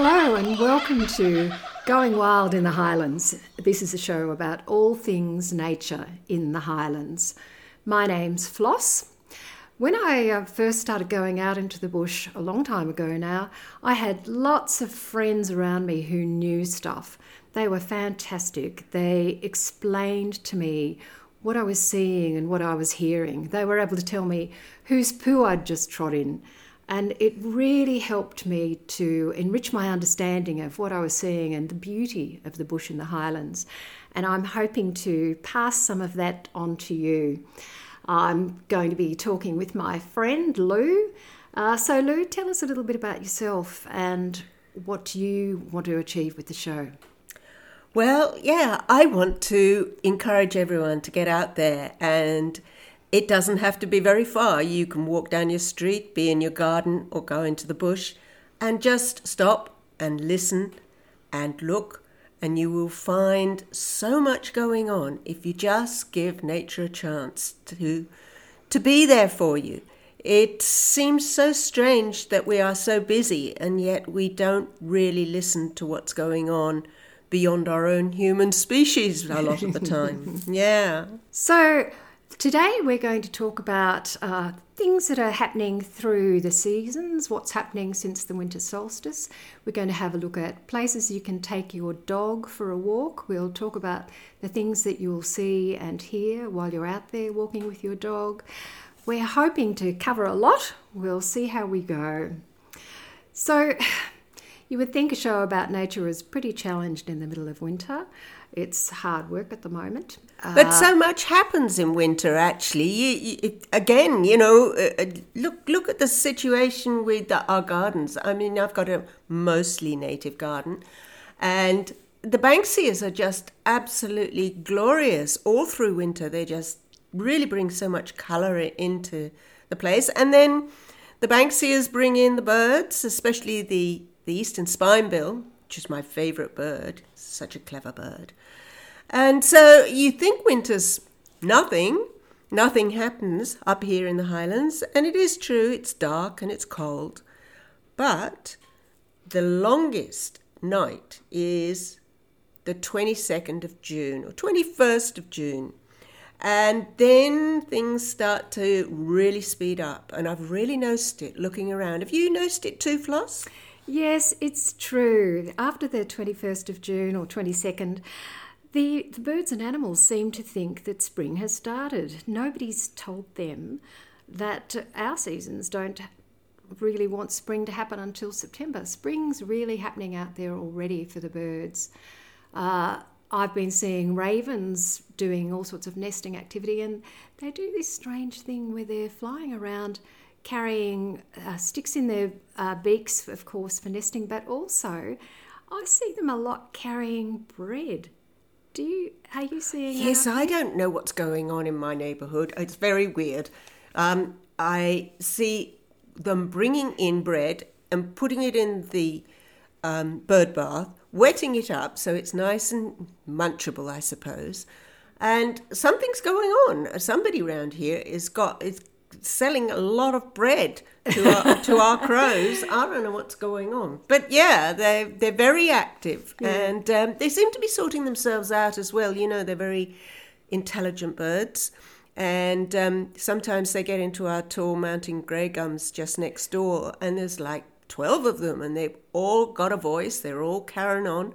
Hello and welcome to Going Wild in the Highlands. This is a show about all things nature in the Highlands. My name's Floss. When I uh, first started going out into the bush a long time ago now, I had lots of friends around me who knew stuff. They were fantastic. They explained to me what I was seeing and what I was hearing. They were able to tell me whose poo I'd just trod in and it really helped me to enrich my understanding of what I was seeing and the beauty of the bush in the highlands. And I'm hoping to pass some of that on to you. I'm going to be talking with my friend Lou. Uh, so, Lou, tell us a little bit about yourself and what you want to achieve with the show. Well, yeah, I want to encourage everyone to get out there and it doesn't have to be very far. You can walk down your street, be in your garden, or go into the bush and just stop and listen and look, and you will find so much going on if you just give nature a chance to, to be there for you. It seems so strange that we are so busy and yet we don't really listen to what's going on beyond our own human species a lot of the time. yeah. So, Today, we're going to talk about uh, things that are happening through the seasons, what's happening since the winter solstice. We're going to have a look at places you can take your dog for a walk. We'll talk about the things that you'll see and hear while you're out there walking with your dog. We're hoping to cover a lot. We'll see how we go. So, you would think a show about nature is pretty challenged in the middle of winter. It's hard work at the moment. But uh, so much happens in winter. Actually, you, you, again, you know, uh, uh, look look at the situation with the, our gardens. I mean, I've got a mostly native garden, and the banksias are just absolutely glorious all through winter. They just really bring so much colour into the place, and then the banksias bring in the birds, especially the the eastern spinebill, which is my favourite bird. Such a clever bird. And so you think winter's nothing, nothing happens up here in the Highlands, and it is true, it's dark and it's cold. But the longest night is the 22nd of June or 21st of June. And then things start to really speed up. And I've really noticed it looking around. Have you noticed it too, Floss? Yes, it's true. After the 21st of June or 22nd, the, the birds and animals seem to think that spring has started. Nobody's told them that our seasons don't really want spring to happen until September. Spring's really happening out there already for the birds. Uh, I've been seeing ravens doing all sorts of nesting activity, and they do this strange thing where they're flying around carrying uh, sticks in their uh, beaks, of course, for nesting, but also I see them a lot carrying bread. Do you are you seeing? Yes, I don't know what's going on in my neighbourhood. It's very weird. Um, I see them bringing in bread and putting it in the um, bird bath, wetting it up so it's nice and munchable, I suppose. And something's going on. Somebody around here is got is selling a lot of bread to our, to our crows. I don't know what's going on, but yeah, they they're very active yeah. and um, they seem to be sorting themselves out as well. You know, they're very intelligent birds. And um, sometimes they get into our tall mountain grey gums just next door, and there's like 12 of them, and they've all got a voice, they're all carrying on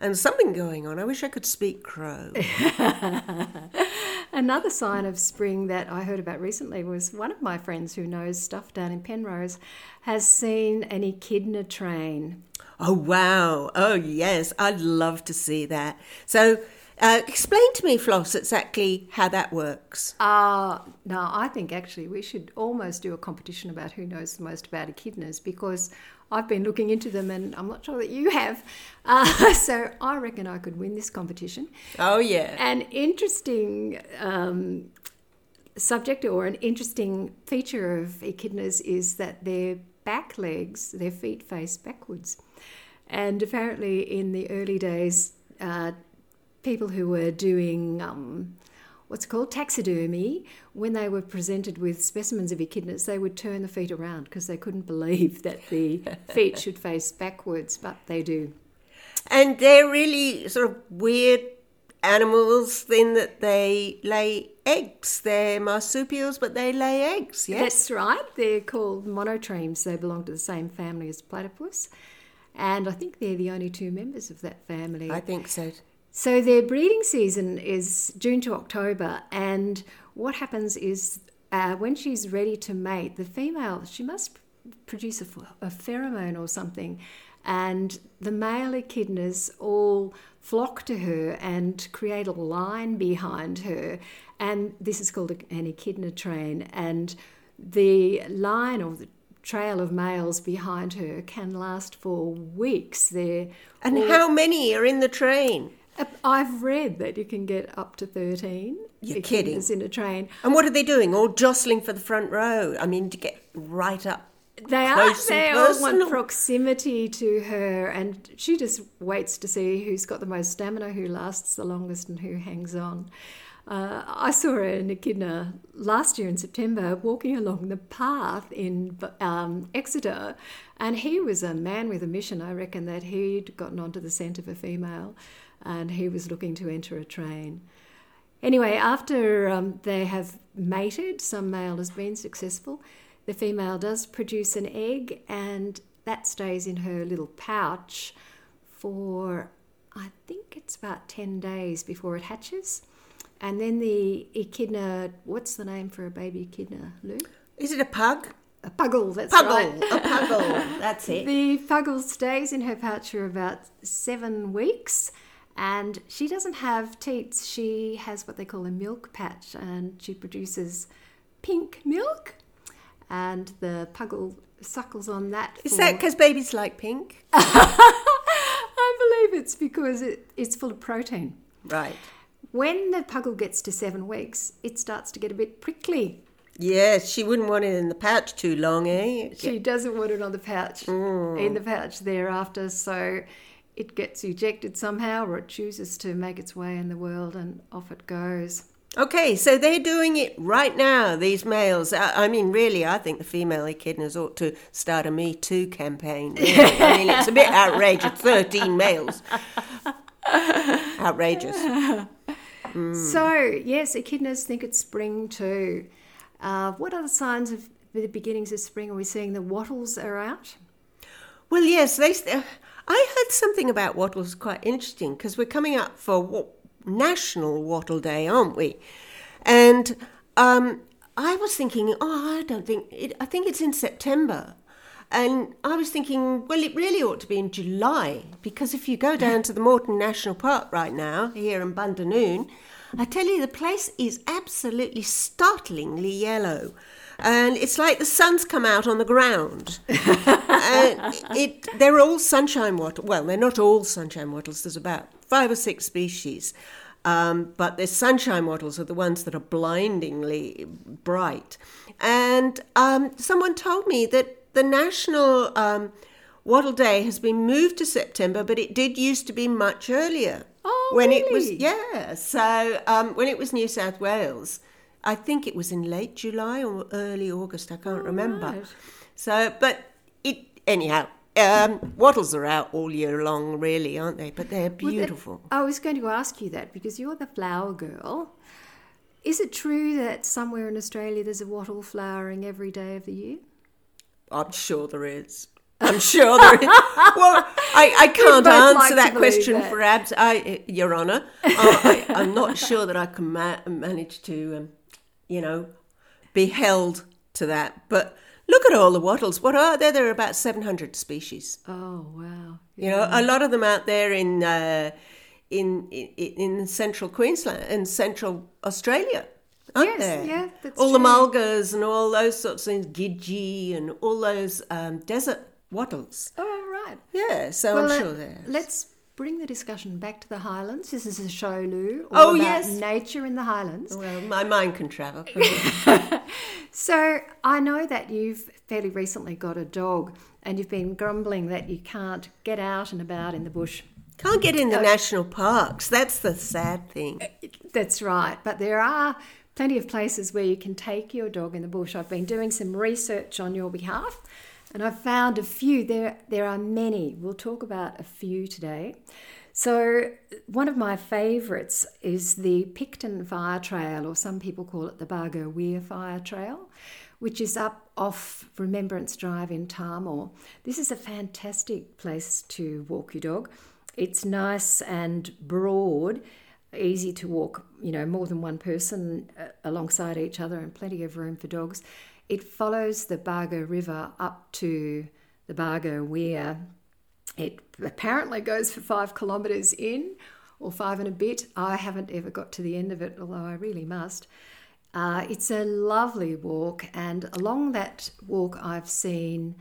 and something going on. I wish I could speak crow. Another sign of spring that I heard about recently was one of my friends who knows stuff down in Penrose has seen an echidna train. Oh, wow. Oh, yes. I'd love to see that. So, uh, explain to me, Floss, exactly how that works. Uh, no, I think actually we should almost do a competition about who knows the most about echidnas because I've been looking into them and I'm not sure that you have. Uh, so I reckon I could win this competition. Oh, yeah. An interesting um, subject or an interesting feature of echidnas is that their back legs, their feet face backwards. And apparently, in the early days, uh, people who were doing um, what's called taxidermy, when they were presented with specimens of echidnas, they would turn the feet around because they couldn't believe that the feet should face backwards, but they do. And they're really sort of weird animals in that they lay eggs. They're marsupials, but they lay eggs, yes? That's right. They're called monotremes. They belong to the same family as platypus. And I think they're the only two members of that family. I think so. So their breeding season is June to October, and what happens is uh, when she's ready to mate, the female she must produce a, a pheromone or something, and the male echidnas all flock to her and create a line behind her, and this is called an echidna train, and the line or the trail of males behind her can last for weeks. There, and how many are in the train? I've read that you can get up to 13 You're kidding. in a train. And what are they doing? All jostling for the front row. I mean, to get right up. They are. They all want proximity to her, and she just waits to see who's got the most stamina, who lasts the longest, and who hangs on. Uh, I saw an echidna last year in September walking along the path in um, Exeter, and he was a man with a mission. I reckon that he'd gotten onto the scent of a female and he was looking to enter a train. Anyway, after um, they have mated, some male has been successful, the female does produce an egg and that stays in her little pouch for I think it's about 10 days before it hatches. And then the echidna, what's the name for a baby echidna, Lou? Is it a pug? A puggle, that's puggle, right. a puggle, that's it. The puggle stays in her pouch for about seven weeks and she doesn't have teats, she has what they call a milk patch, and she produces pink milk. And the puggle suckles on that. Is that because babies like pink? I believe it's because it, it's full of protein. Right. When the puggle gets to seven weeks, it starts to get a bit prickly. Yes, she wouldn't want it in the pouch too long, eh? She doesn't want it on the pouch, mm. in the pouch thereafter. So it gets ejected somehow or it chooses to make its way in the world and off it goes. Okay, so they're doing it right now, these males. I, mean, really, I think the female echidnas ought to start a Me Too campaign. Really. I mean, it's a bit outrageous 13 males. Outrageous. Mm. So, yes, echidnas think it's spring too. Uh, what other signs of the beginnings of spring are we seeing? The wattles are out? Well, yes, they. I heard something about wattles quite interesting because we're coming up for National Wattle Day, aren't we? And um, I was thinking, oh, I don't think it, I think it's in September. And I was thinking, well, it really ought to be in July because if you go down to the Morton National Park right now, here in Bundanoon, I tell you, the place is absolutely startlingly yellow and it's like the sun's come out on the ground. and it, they're all sunshine wattles. Well, they're not all sunshine wattles. There's about five or six species. Um, but the sunshine wattles are the ones that are blindingly bright. And um, someone told me that the National um, Wattle Day has been moved to September, but it did used to be much earlier. Oh, when really? it was yeah. So um, when it was New South Wales, I think it was in late July or early August. I can't oh, remember. Right. So, but it anyhow. Um, wattles are out all year long, really, aren't they? But they're beautiful. Well, I was going to ask you that because you're the flower girl. Is it true that somewhere in Australia there's a wattle flowering every day of the year? I'm sure there is. I'm sure there is. well, I, I can't answer like that question that. for abs, I, Your Honour. I, am not sure that I can ma- manage to um, you know, be held to that. But look at all the wattles. What are there? There are about 700 species. Oh, wow. Yeah. You know, a lot of them out there in, uh, in, in, in central Queensland and central Australia. Aren't yes, there? yeah, that's all true. the mulgas and all those sorts of things, gidgee and all those um, desert wattles. Oh, right. Yeah, so well, I'm sure there. Let's bring the discussion back to the Highlands. This is a show, Lou, oh, yes. nature in the Highlands. Well, my mind can travel. so I know that you've fairly recently got a dog, and you've been grumbling that you can't get out and about in the bush. Can't get in the uh, national parks. That's the sad thing. That's right. But there are plenty of places where you can take your dog in the bush. I've been doing some research on your behalf and I've found a few. There, there are many. We'll talk about a few today. So, one of my favourites is the Picton Fire Trail, or some people call it the Bargo Weir Fire Trail, which is up off Remembrance Drive in Tahmoor. This is a fantastic place to walk your dog. It's nice and broad, easy to walk, you know, more than one person uh, alongside each other, and plenty of room for dogs. It follows the Bargo River up to the Bargo Weir it apparently goes for five kilometres in or five and a bit. I haven't ever got to the end of it, although I really must. Uh, it's a lovely walk, and along that walk, I've seen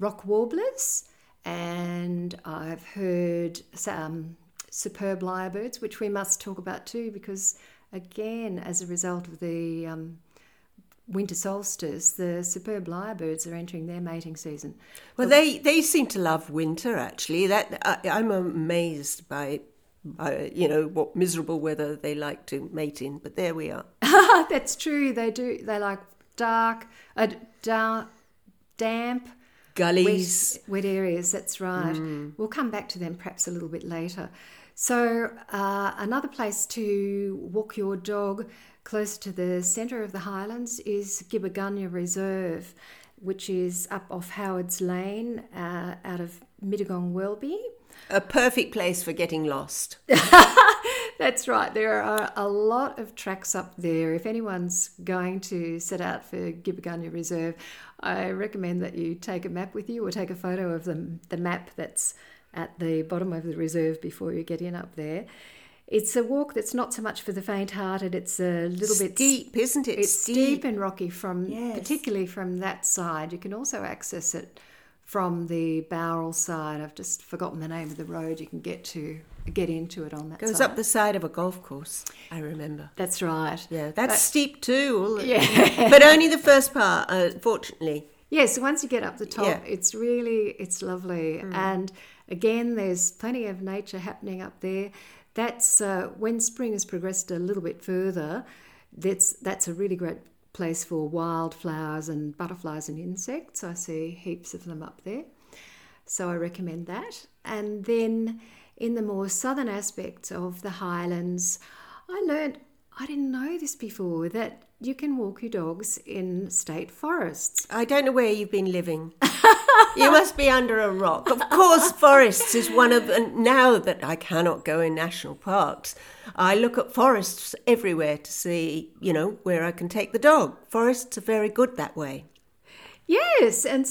rock warblers and I've heard superb lyrebirds, which we must talk about too, because again, as a result of the um, winter solstice, the superb lyrebirds are entering their mating season. Well, they, they seem to love winter. Actually, that I, I'm amazed by, by you know what miserable weather they like to mate in. But there we are. That's true. They do. They like dark, uh, dark, damp. Gullies, wet, wet areas. That's right. Mm. We'll come back to them perhaps a little bit later. So, uh, another place to walk your dog close to the centre of the Highlands is Gibbergunya Reserve, which is up off Howard's Lane uh, out of Mittagong Welby. A perfect place for getting lost. That's right. There are a lot of tracks up there. If anyone's going to set out for Gibbergunya Reserve, I recommend that you take a map with you or take a photo of the, the map that's at the bottom of the reserve before you get in up there. It's a walk that's not so much for the faint-hearted. It's a little steep, bit steep, isn't it? It's steep, steep and rocky from, yes. particularly from that side. You can also access it from the Bowral side. I've just forgotten the name of the road. You can get to get into it on that. Side. Goes side. up the side of a golf course. I remember. That's right. Yeah, that's but, steep too. Yeah, but only the first part, uh, fortunately. Yes, yeah, so once you get up the top, yeah. it's really it's lovely, mm. and again, there's plenty of nature happening up there that's uh, when spring has progressed a little bit further. That's that's a really great place for wildflowers and butterflies and insects. I see heaps of them up there, so I recommend that. And then in the more southern aspects of the Highlands, I learned I didn't know this before that you can walk your dogs in state forests. I don't know where you've been living. you must be under a rock. Of course, forests is one of. And now that I cannot go in national parks, I look at forests everywhere to see, you know, where I can take the dog. Forests are very good that way. Yes, and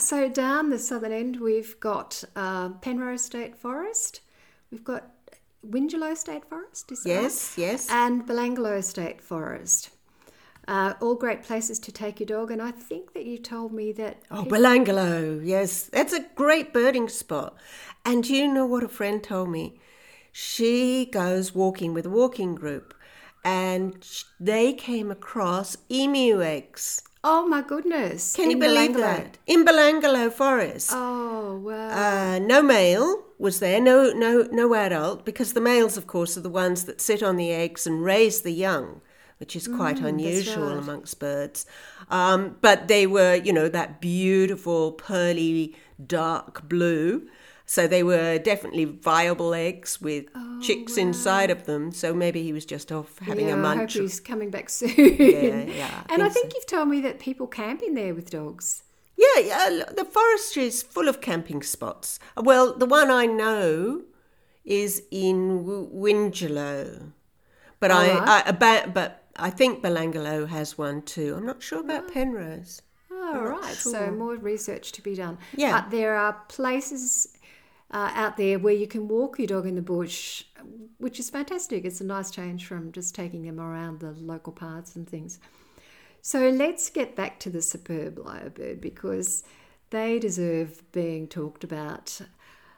so down the southern end, we've got uh, Penrose State Forest. We've got Wingello State Forest, is yes, right? yes, and Belanglo State Forest. Uh, all great places to take your dog, and I think that you told me that. Oh, Belanglo, yes, that's a great birding spot. And you know what a friend told me? She goes walking with a walking group, and they came across emu eggs. Oh my goodness! Can you believe Belanglo. that? In Belanglo Forest. Oh wow! Uh, no male was there, no no no adult, because the males, of course, are the ones that sit on the eggs and raise the young which is quite mm, unusual right. amongst birds. Um, but they were, you know, that beautiful pearly dark blue. So they were definitely viable eggs with oh, chicks wow. inside of them. So maybe he was just off having yeah, a munch. I hope he's coming back soon. Yeah, yeah. and I think so. you've told me that people camp in there with dogs. Yeah, yeah, the forest is full of camping spots. Well, the one I know is in Wingello, but I, right. I, about, but I think Belanglo has one too. I'm not sure about oh. Penrose. Oh, right. Sure. So more research to be done. Yeah. But there are places uh, out there where you can walk your dog in the bush, which is fantastic. It's a nice change from just taking them around the local paths and things. So let's get back to the superb lyrebird because they deserve being talked about.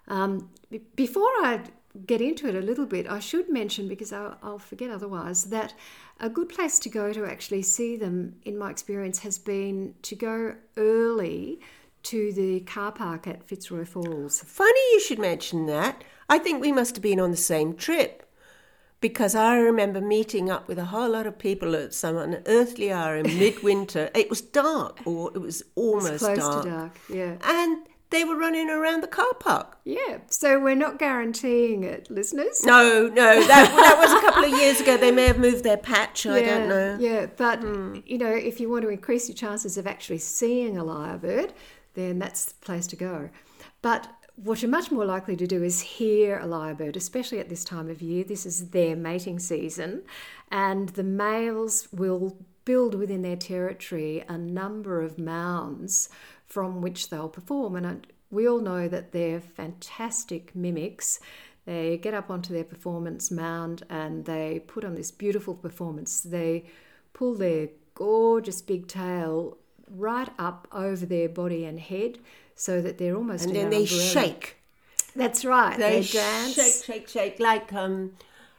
Um, before I get into it a little bit, I should mention, because I'll, I'll, forget otherwise, that a good place to go to actually see them, in my experience, has been to go early to the car park at Fitzroy Falls. Funny you should mention that. I think we must have been on the same trip because I remember meeting up with a whole lot of people at some unearthly hour in midwinter. it was dark, or it was almost It's close dark. to dark. Yeah. And they were running around the car park. Yeah. So we're not guaranteeing it, listeners. No, no, that, that was a couple of years ago. They may have moved their patch. I don't know. Yeah, but hmm. you know, if you want to increase your chances of actually seeing a lyrebird, then that's the place to go. But what you're much more likely to do is hear a lyrebird, especially at this time of year. This is their mating season, and the males will build within their territory a number of mounds from which they'll perform. And we all know that they're fantastic mimics. They get up onto their performance mound and they put on this beautiful performance. They pull their gorgeous big tail right up over their body and head so that they're almost And then they umbrella. shake. That's right. They, They dance. shake, shake, shake, like um,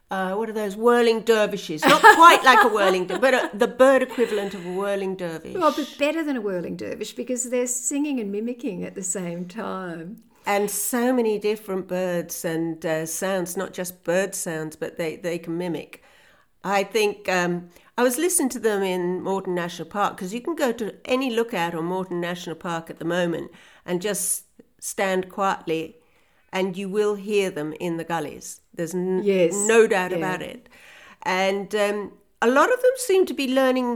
uh, what are those whirling dervishes? Not quite like a whirling, der- but uh the bird equivalent of a whirling dervish. Well, but better than a whirling dervish because they're singing and mimicking at the same time. and so many different birds and uh, sounds, not just bird sounds, but they, they can mimic. I think um, I was listening to them in Morton National Park because you can go to any lookout on Morton National Park at the moment and just stand quietly and you will hear them in the gullies. There's n- Yes, no doubt yeah. about it. And um, a lot of them seem to be learning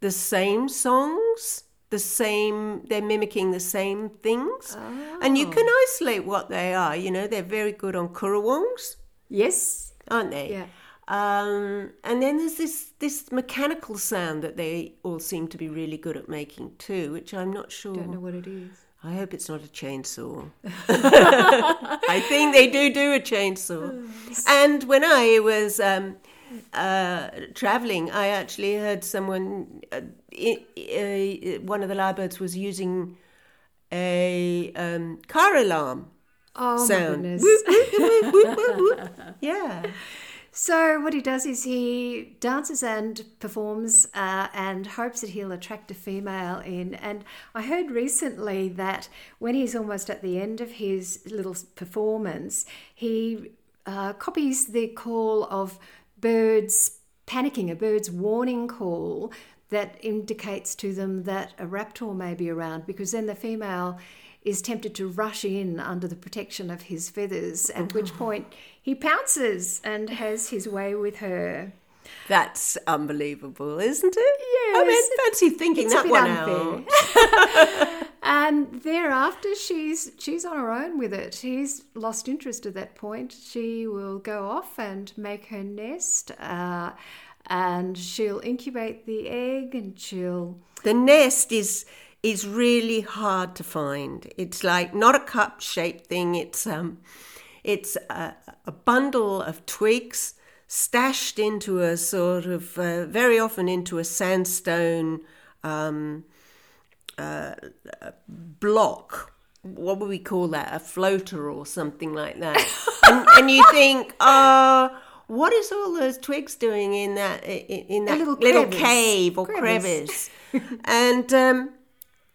the same songs, the same, they're mimicking the same things. And you can isolate what they are. You know, they're very good on currawongs, Yes. aren't they? Yeah. Um, and then there's this, this mechanical sound that they all seem to be really good at making too, which I'm not sure. Don't know what it is. I hope it's not a chainsaw. I think they do do a chainsaw. And when I was um, uh, traveling, I actually heard someone, uh, i uh, one of the lyrebirds was using a um, car alarm Oh sound. whoop, whoop, whoop. Yeah. So what he does is he dances and performs uh, and hopes that he'll attract a female in. And I heard recently that when he's almost at the end of his little performance, he uh, copies the call of birds panicking, a bird's warning call that indicates to them that a raptor may be around, because then the female is tempted to rush in under the protection of his feathers, at which point he pounces and has his way with her. That's unbelievable, isn't it? I mean, fancy thinking that one unfair. out. And thereafter, she's she's on her own with it. He's lost interest at that point. She will go off and make her nest, uh, and she'll incubate the egg, and she'll The nest is is really hard to find. It's like not a cup shaped thing. It's um, it's a, a bundle of twigs stashed into a sort of uh, very often into a sandstone um, uh, block. What would we call that? A floater or something like that. and, and you think, uh, what is all those twigs doing in that in, in that little little, crevice. cave or Crevice. crevice? and um,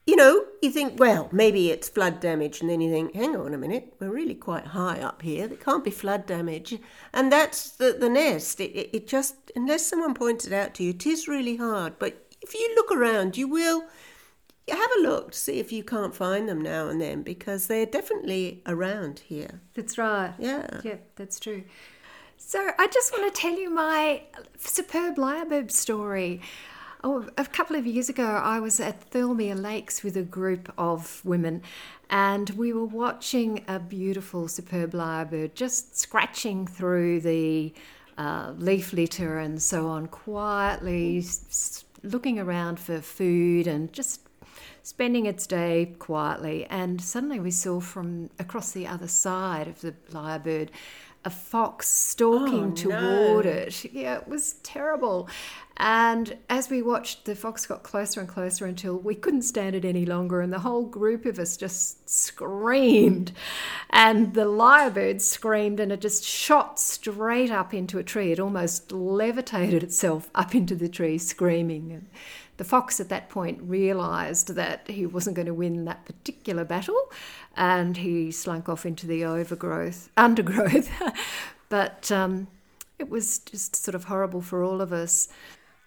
you know, you think, well, maybe it's flood damage, and then you think, hang on a minute, we're really quite high up here. There can't be flood damage, and that's the, the nest. It, it, it just, unless someone points it out to you, it is really hard. But if you look around, you will. Have a look to see if you can't find them now and then because they're definitely around here. That's right. Yeah. Yeah, that's true. So I just want to tell you my superb lyrebird story. Oh, a couple of years ago, I was at Thirlmere Lakes with a group of women, and we were watching a beautiful, superb lyrebird just scratching through the uh, leaf litter and so on, quietly s- looking around for food and just spending its day quietly. And suddenly we saw from across the other side of the lyrebird a fox stalking oh, toward it. Yeah, it was terrible. And as we watched, the fox got closer and closer until we couldn't stand it any longer, and the whole group of us just screamed. And the lyrebird screamed, and it just shot straight up into a tree. It almost levitated itself up into the tree, screaming. And the fox at that point realised that he wasn't going to win that particular battle, and he slunk off into the overgrowth, undergrowth. but um, it was just sort of horrible for all of us.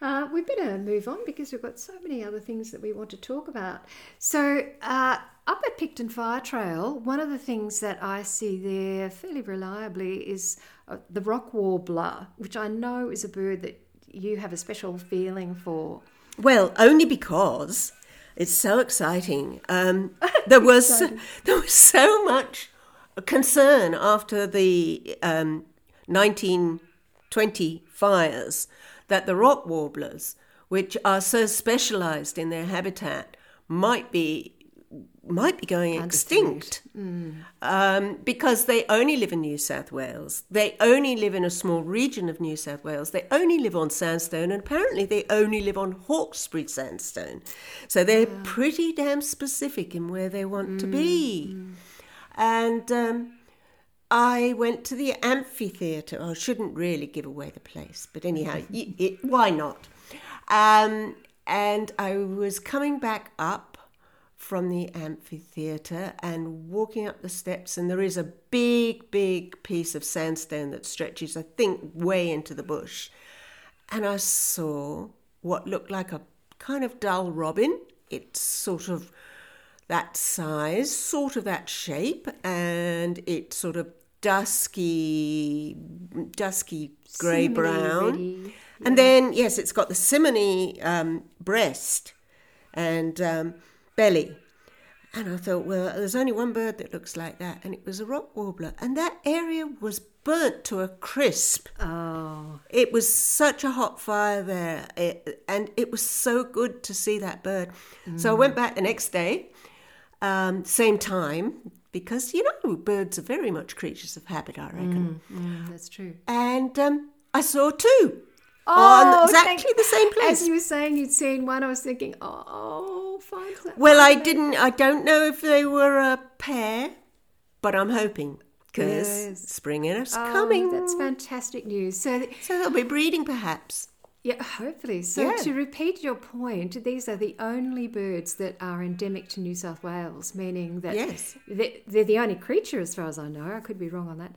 Uh, we better move on because we've got so many other things that we want to talk about. So, uh, up at Picton Fire Trail, one of the things that I see there fairly reliably is uh, the rock warbler, which I know is a bird that you have a special feeling for. Well, only because it's so exciting. Um, there was there was so much concern after the um, 1920 fires that the rock warblers, which are so specialised in their habitat, might be might be going extinct mm. um, because they only live in New South Wales. They only live in a small region of New South Wales. They only live on sandstone, and apparently they only live on Hawkesbury sandstone. So they're yeah. pretty damn specific in where they want mm. to be. Mm. And um, I went to the amphitheatre. I shouldn't really give away the place, but anyhow, it, why not? Um, and I was coming back up from the amphitheatre and walking up the steps, and there is a big, big piece of sandstone that stretches, I think, way into the bush. And I saw what looked like a kind of dull robin. It's sort of that size, sort of that shape, and it's sort of dusky, dusky grey brown. And then, yes, it's got the simony um, breast and um, belly. And I thought, well, there's only one bird that looks like that, and it was a rock warbler. And that area was burnt to a crisp. Oh. It was such a hot fire there, it, and it was so good to see that bird. Mm. So I went back the next day, um, same time, because you know birds are very much creatures of habit. I reckon. Mm, mm, that's true. And um, I saw two. Oh, on exactly the same place. As you were saying, you'd seen one. I was thinking, oh, fine. Well, I didn't. I don't know if they were a pair, but I'm hoping because yes. spring is oh, coming. That's fantastic news. So, so they'll be breeding, perhaps. Yeah, hopefully. So, yeah. to repeat your point, these are the only birds that are endemic to New South Wales, meaning that yes. they're the only creature, as far as I know. I could be wrong on that,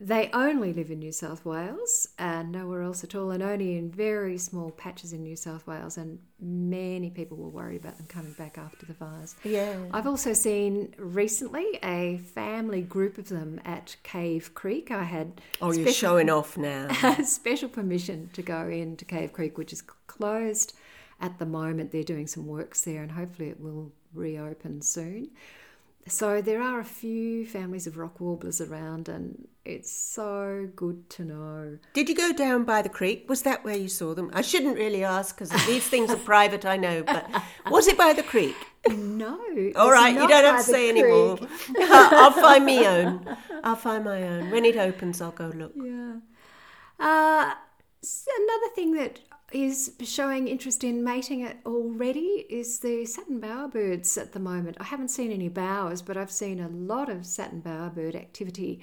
they only live in New South Wales and nowhere else at all, and only in very small patches in New South Wales. And many people were worried about them coming back after the fires. Yeah. I've also seen recently a family group of them at Cave Creek. I had. Oh, you're showing off now. special permission to go into Cave Creek, which is closed at the moment. They're doing some works there, and hopefully it will reopen soon. So there are a few families of rock warblers around, and it's so good to know. Did you go down by the creek? Was that where you saw them? I shouldn't really ask because these things are private, I know, but was it by the creek? No. All right, you don't have to say creek. anymore. I'll find my own. I'll find my own. When it opens, I'll go look. Yeah. Uh, another thing that is showing interest in mating it already is the satin bowerbirds at the moment. I haven't seen any bowers, but I've seen a lot of satin bowerbird activity.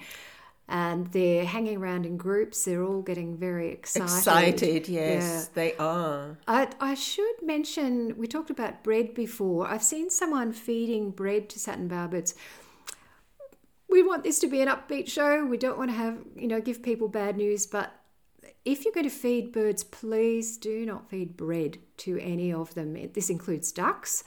And they're hanging around in groups. They're all getting very excited. Excited, yes, yeah. they are. I, I should mention we talked about bread before. I've seen someone feeding bread to satin bowerbirds we want this to be an upbeat show. We don't want to have, you know, give people bad news, but if you're going to feed birds, please do not feed bread to any of them. This includes ducks.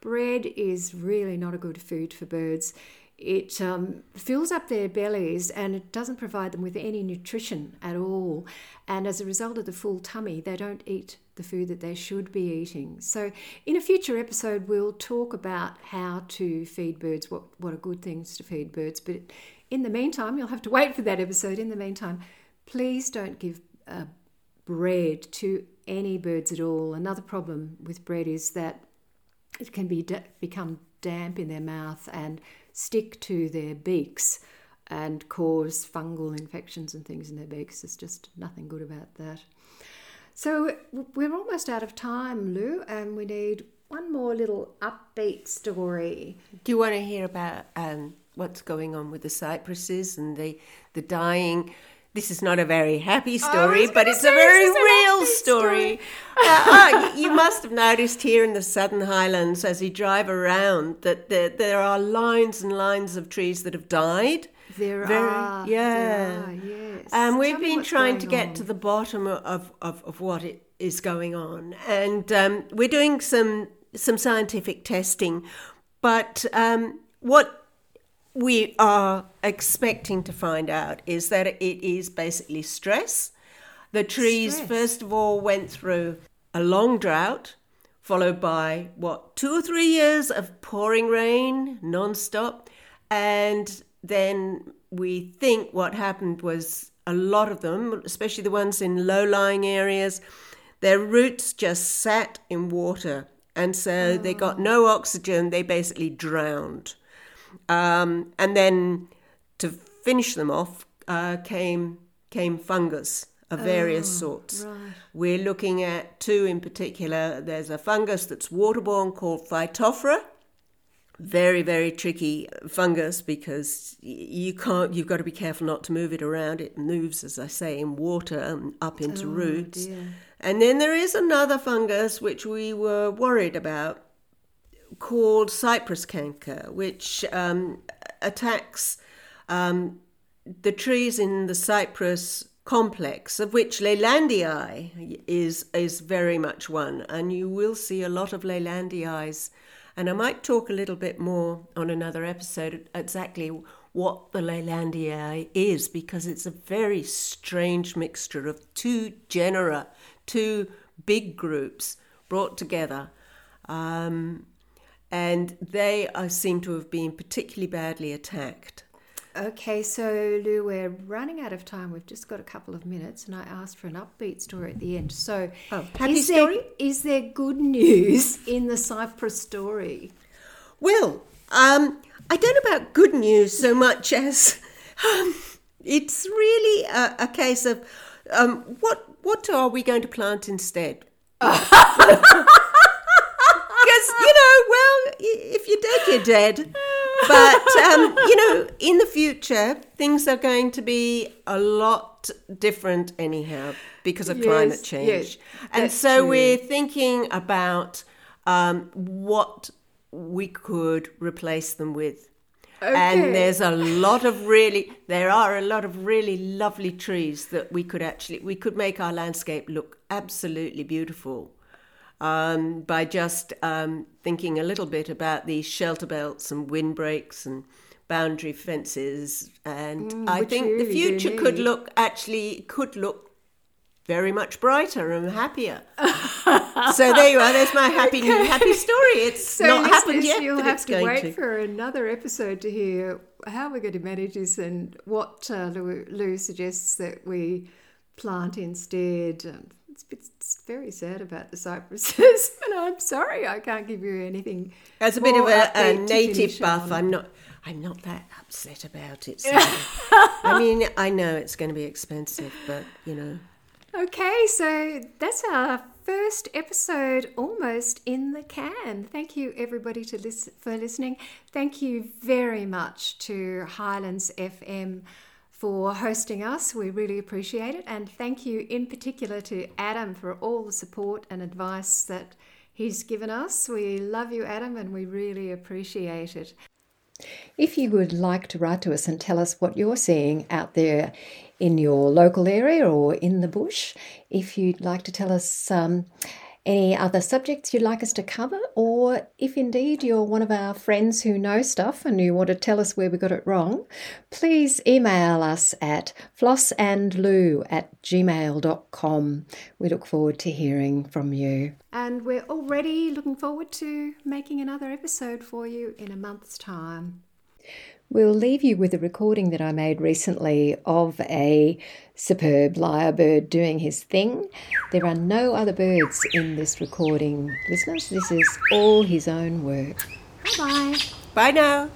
Bread is really not a good food for birds. It um, fills up their bellies and it doesn't provide them with any nutrition at all. And as a result of the full tummy, they don't eat the food that they should be eating. So, in a future episode, we'll talk about how to feed birds, what, what are good things to feed birds. But in the meantime, you'll have to wait for that episode. In the meantime, please don't give uh, bread to any birds at all. Another problem with bread is that it can be become damp in their mouth and stick to their beaks and cause fungal infections and things in their beaks. There's just nothing good about that. So we're almost out of time, Lou, and we need one more little upbeat story. Do you want to hear about um, what's going on with the cypresses and the the dying? This is not a very happy story, but it's a very real story. story. uh, uh, you must have noticed here in the Southern Highlands as you drive around that there, there are lines and lines of trees that have died. There Very- are. yeah. There are, yes. And we've Tell been trying to get on. to the bottom of, of, of what it is going on. And um, we're doing some, some scientific testing. But um, what we are expecting to find out is that it is basically stress. The trees, Stress. first of all, went through a long drought, followed by what, two or three years of pouring rain non-stop. And then we think what happened was a lot of them, especially the ones in low lying areas, their roots just sat in water. And so they got oh. no oxygen, they basically drowned. Um, and then to finish them off uh, came came fungus of various sorts. We're looking at two in particular. There's a fungus that's waterborne called Phytophthora. Very very tricky fungus because you can't. You've got to be careful not to move it around. It moves, as I say, in water and up into roots. dear. And then there is another fungus which we were worried about called cypress canker, which um, attacks um, the trees in the cypress complex, of which Leylandii is is very much one, and you will see a lot of Leylandii. And I might talk a little bit more on another episode exactly what the Leylandii is, because it's a very strange mixture of two genera, two big groups brought together. Um, and they uh, seem to have been particularly badly attacked. Okay, so Lou, we're running out of time. We've just got a couple of minutes, and I asked for an upbeat story at the end. So, Oh, happy is story? There, is there good news in the cypress story? Well, um, I don't know about good news so much as um, it's really a, a case of um, what what are we going to plant instead? Because you know, well, if you're dead, you're dead. But um, you know, in the future, things are going to be a lot different anyhow because of Yes, climate change. yes, and so true. we're thinking about um, what we could replace them with. Okay. And there's a lot of really, there are a lot of really lovely trees that we could actually, we could make our landscape look absolutely beautiful um, by just um, thinking a little bit about these shelter belts and windbreaks and boundary fences. And I think we the future could look, actually, could look very much brighter and happier. so there you are. There's my happy new happy story. It's So, not happened yet, you'll have to wait to. for another episode to hear how we're going to manage this and what uh, Lou, Lou suggests that we plant instead. It's, it's very sad about the cypresses, and I'm sorry I can't give you anything. As a bit of a, a native buff, on. I'm not. I'm not that upset about it. Sarah. I mean, I know it's going to be expensive, but you know. Okay, so that's our first episode almost in the can. Thank you everybody to listen, for listening. Thank you very much to Highlands FM for hosting us. We really appreciate it. And thank you in particular to Adam for all the support and advice that he's given us. We love you, Adam, and we really appreciate it. If you would like to write to us and tell us what you're seeing out there in your local area or in the bush, if you'd like to tell us um, any other subjects you'd like us to cover, or if indeed you're one of our friends who know stuff and you want to tell us where we got it wrong, please email us at flossandlou at gmail.com. We look forward to hearing from you. And we're already looking forward to making another episode for you in a month's time. We'll leave you with a recording that I made recently of a superb lyrebird doing his thing. There are no other birds in this recording, listeners. This is all his own work. Bye bye. Bye now.